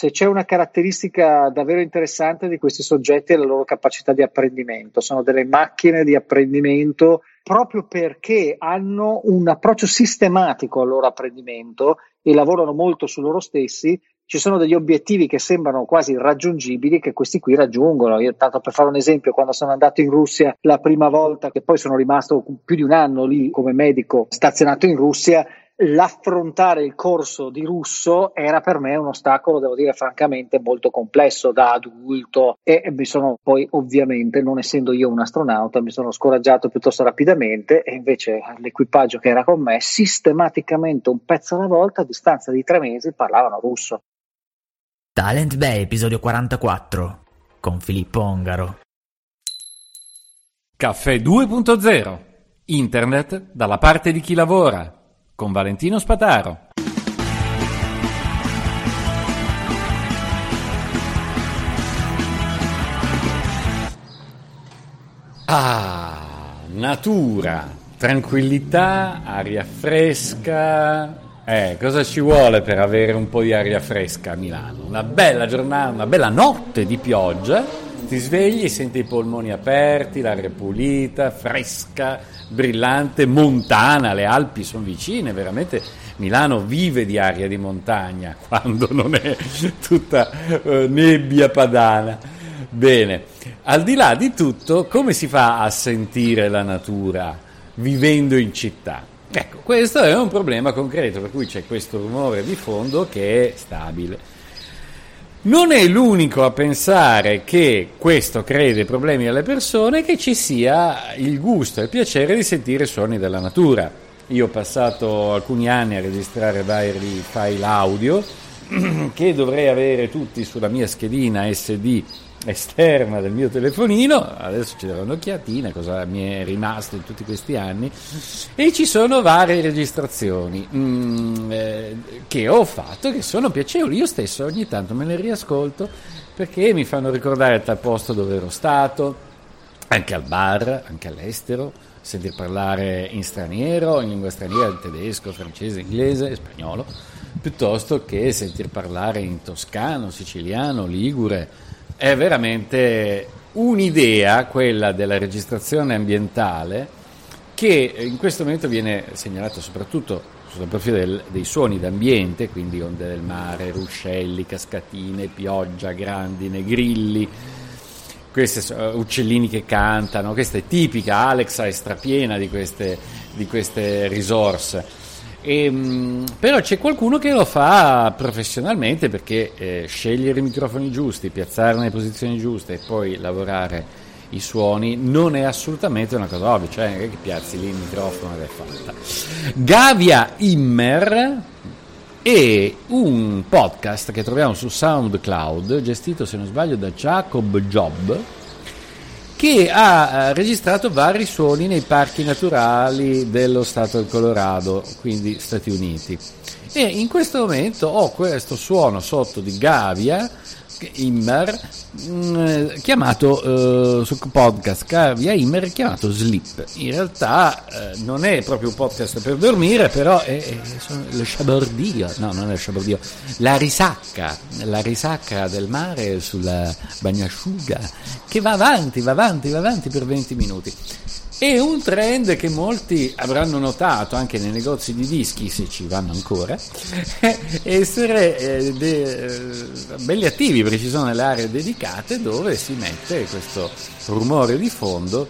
se c'è una caratteristica davvero interessante di questi soggetti è la loro capacità di apprendimento, sono delle macchine di apprendimento proprio perché hanno un approccio sistematico al loro apprendimento e lavorano molto su loro stessi, ci sono degli obiettivi che sembrano quasi irraggiungibili che questi qui raggiungono. Io, tanto per fare un esempio, quando sono andato in Russia la prima volta, che poi sono rimasto più di un anno lì come medico stazionato in Russia, l'affrontare il corso di russo era per me un ostacolo, devo dire francamente, molto complesso da adulto e mi sono poi ovviamente, non essendo io un astronauta, mi sono scoraggiato piuttosto rapidamente e invece l'equipaggio che era con me sistematicamente un pezzo alla volta a distanza di tre mesi parlavano russo. Talent Bay, episodio 44, con Filippo Ongaro. Caffè 2.0. Internet dalla parte di chi lavora con Valentino Spataro. Ah, natura, tranquillità, aria fresca. Eh, cosa ci vuole per avere un po' di aria fresca a Milano? Una bella giornata, una bella notte di pioggia. Ti svegli, senti i polmoni aperti, l'aria pulita, fresca, brillante, montana, le Alpi sono vicine, veramente Milano vive di aria di montagna quando non è tutta uh, nebbia padana. Bene, al di là di tutto, come si fa a sentire la natura vivendo in città? Ecco, questo è un problema concreto, per cui c'è questo rumore di fondo che è stabile. Non è l'unico a pensare che questo crei problemi alle persone che ci sia il gusto e il piacere di sentire suoni della natura. Io ho passato alcuni anni a registrare vari file audio che dovrei avere tutti sulla mia schedina SD esterna del mio telefonino, adesso ci darò un'occhiatina, cosa mi è rimasto in tutti questi anni, e ci sono varie registrazioni. Mm, eh, che ho fatto che sono piacevoli, io stesso ogni tanto me le riascolto perché mi fanno ricordare tal posto dove ero stato, anche al bar, anche all'estero, sentir parlare in straniero, in lingua straniera, in tedesco, francese, inglese, spagnolo, piuttosto che sentir parlare in toscano, siciliano, ligure, è veramente un'idea, quella della registrazione ambientale, che in questo momento viene segnalata soprattutto sul profilo del, dei suoni d'ambiente, quindi onde del mare, ruscelli, cascatine, pioggia, grandine, grilli, questi uh, uccellini che cantano, questa è tipica, Alexa è strapiena di queste, di queste risorse. E, ehm, però c'è qualcuno che lo fa professionalmente perché eh, scegliere i microfoni giusti, piazzare nelle posizioni giuste e poi lavorare i suoni non è assolutamente una cosa ovvia, cioè che piazzi lì il microfono ed è fatta. Gavia Immer è un podcast che troviamo su SoundCloud, gestito se non sbaglio da Jacob Job che ha eh, registrato vari suoni nei parchi naturali dello stato del Colorado, quindi Stati Uniti. E in questo momento ho questo suono sotto di Gavia Immer mm, chiamato eh, su podcast Cavia Immer chiamato Sleep. In realtà eh, non è proprio un podcast per dormire però è, è lo sciabordio no non è lo sciabordio la risacca la risacca del mare sulla bagnasciuga che va avanti va avanti va avanti per 20 minuti è un trend che molti avranno notato anche nei negozi di dischi, se ci vanno ancora, essere eh, de, eh, belli attivi perché ci sono delle aree dedicate dove si mette questo rumore di fondo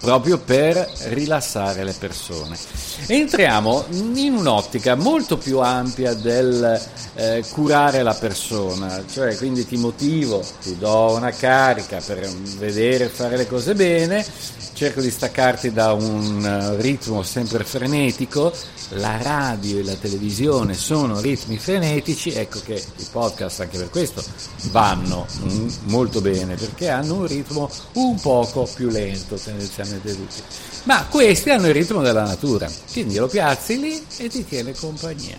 proprio per rilassare le persone. Entriamo in un'ottica molto più ampia del eh, curare la persona, cioè quindi ti motivo, ti do una carica per vedere fare le cose bene cerco di staccarti da un eh, ritmo sempre frenetico, la radio e la televisione sono ritmi frenetici, ecco che i podcast anche per questo vanno mm, molto bene perché hanno un ritmo un poco più lento tendenzialmente tutti. Ma questi hanno il ritmo della natura, quindi lo piazzi lì e ti tiene compagnia.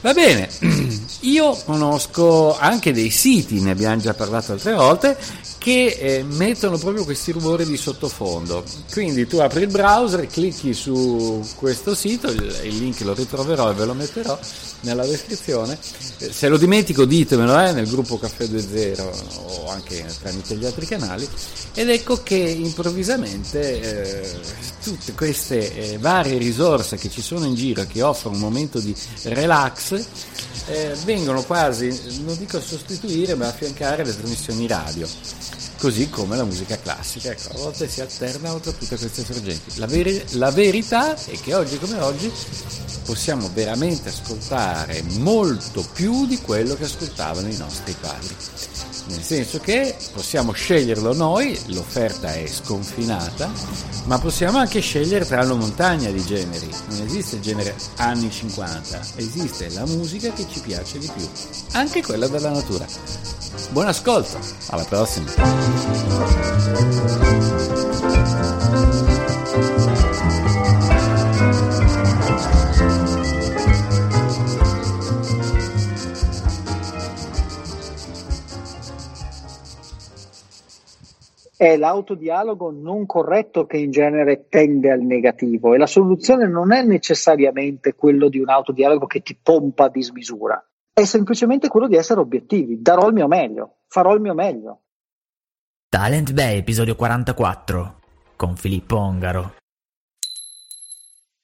Va bene, io conosco anche dei siti, ne abbiamo già parlato altre volte, che eh, mettono proprio questi rumori di sottofondo. Quindi tu apri il browser, clicchi su questo sito, il, il link lo ritroverò e ve lo metterò nella descrizione. Eh, se lo dimentico ditemelo eh, nel gruppo Caffè 2.0 o anche tramite gli altri canali. Ed ecco che improvvisamente eh, tutte queste eh, varie risorse che ci sono in giro che offrono un momento di relax eh, vengono quasi, non dico a sostituire, ma affiancare le trasmissioni radio così come la musica classica. Ecco, a volte si alternano tra tutte queste sorgenti. La, veri- la verità è che oggi come oggi possiamo veramente ascoltare molto più di quello che ascoltavano i nostri padri. Nel senso che possiamo sceglierlo noi, l'offerta è sconfinata, ma possiamo anche scegliere tra una montagna di generi. Non esiste il genere anni 50, esiste la musica che ci piace di più, anche quella della natura. Buon ascolto, alla prossima. È l'autodialogo non corretto che in genere tende al negativo e la soluzione non è necessariamente quello di un autodialogo che ti pompa a dismisura è semplicemente quello di essere obiettivi. Darò il mio meglio, farò il mio meglio. Talent Bay, episodio 44, con Filippo Ongaro.